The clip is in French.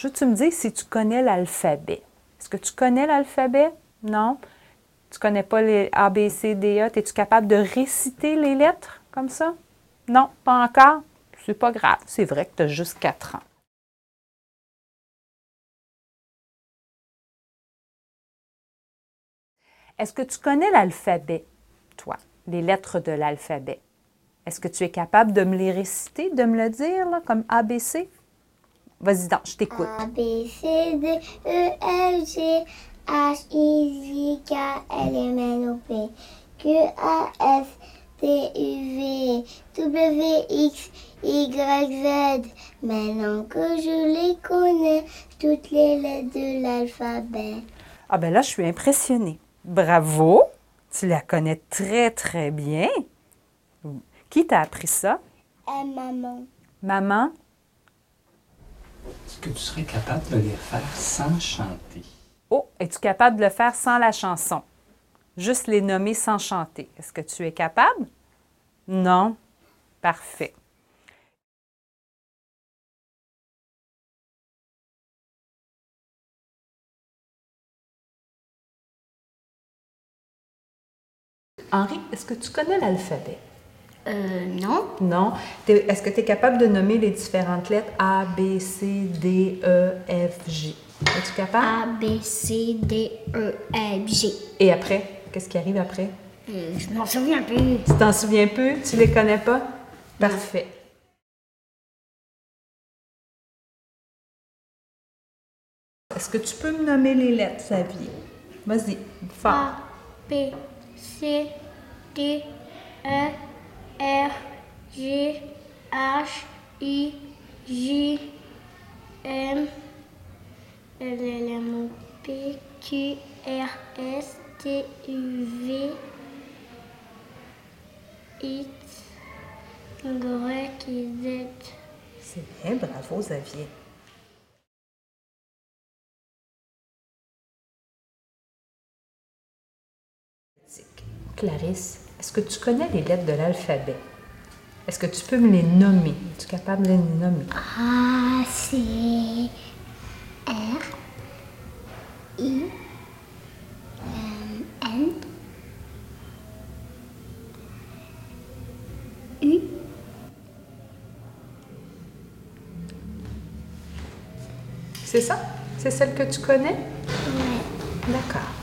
Je veux que tu me dises si tu connais l'alphabet. Est-ce que tu connais l'alphabet? Non? Tu connais pas les A, B, C, D, E? Es-tu capable de réciter les lettres comme ça? Non, pas encore? C'est pas grave. C'est vrai que tu as juste 4 ans. Est-ce que tu connais l'alphabet, toi, les lettres de l'alphabet? Est-ce que tu es capable de me les réciter, de me le dire, là, comme ABC? Vas-y donc, je t'écoute. A, B, C, D, E, F, G, H, I, J, K, L, M, N, O, P, Q, A, S, T, U, V, W, X, Y, Z. Maintenant que je les connais, toutes les lettres de l'alphabet. Ah ben là, je suis impressionnée. Bravo! Tu la connais très, très bien. Qui t'a appris ça? Et maman. Maman? Est-ce que tu serais capable de les faire sans chanter? Oh, es-tu capable de le faire sans la chanson? Juste les nommer sans chanter. Est-ce que tu es capable? Non? Parfait. Henri, est-ce que tu connais l'alphabet? Euh, non. Non. Est-ce que tu es capable de nommer les différentes lettres A, B, C, D, E, F, G? Es-tu capable? A, B, C, D, E, F, G. Et après? Qu'est-ce qui arrive après? Euh, je m'en souviens plus. Tu t'en souviens peu? Tu les connais pas? Parfait. Est-ce que tu peux me nommer les lettres, Xavier? Vas-y, fort. A, B, C, D, E, R, G, H, I, J, M, L, L, M, P, Q, R, S, T, U, V, X, Y, Z. C'est bien, bravo, Xavier. Clarisse, est-ce que tu connais les lettres de l'alphabet? Est-ce que tu peux me les nommer? Es-tu capable de les nommer? A, C, R, I, M, N, U, C'est ça? C'est celle que tu connais? ouais. D'accord.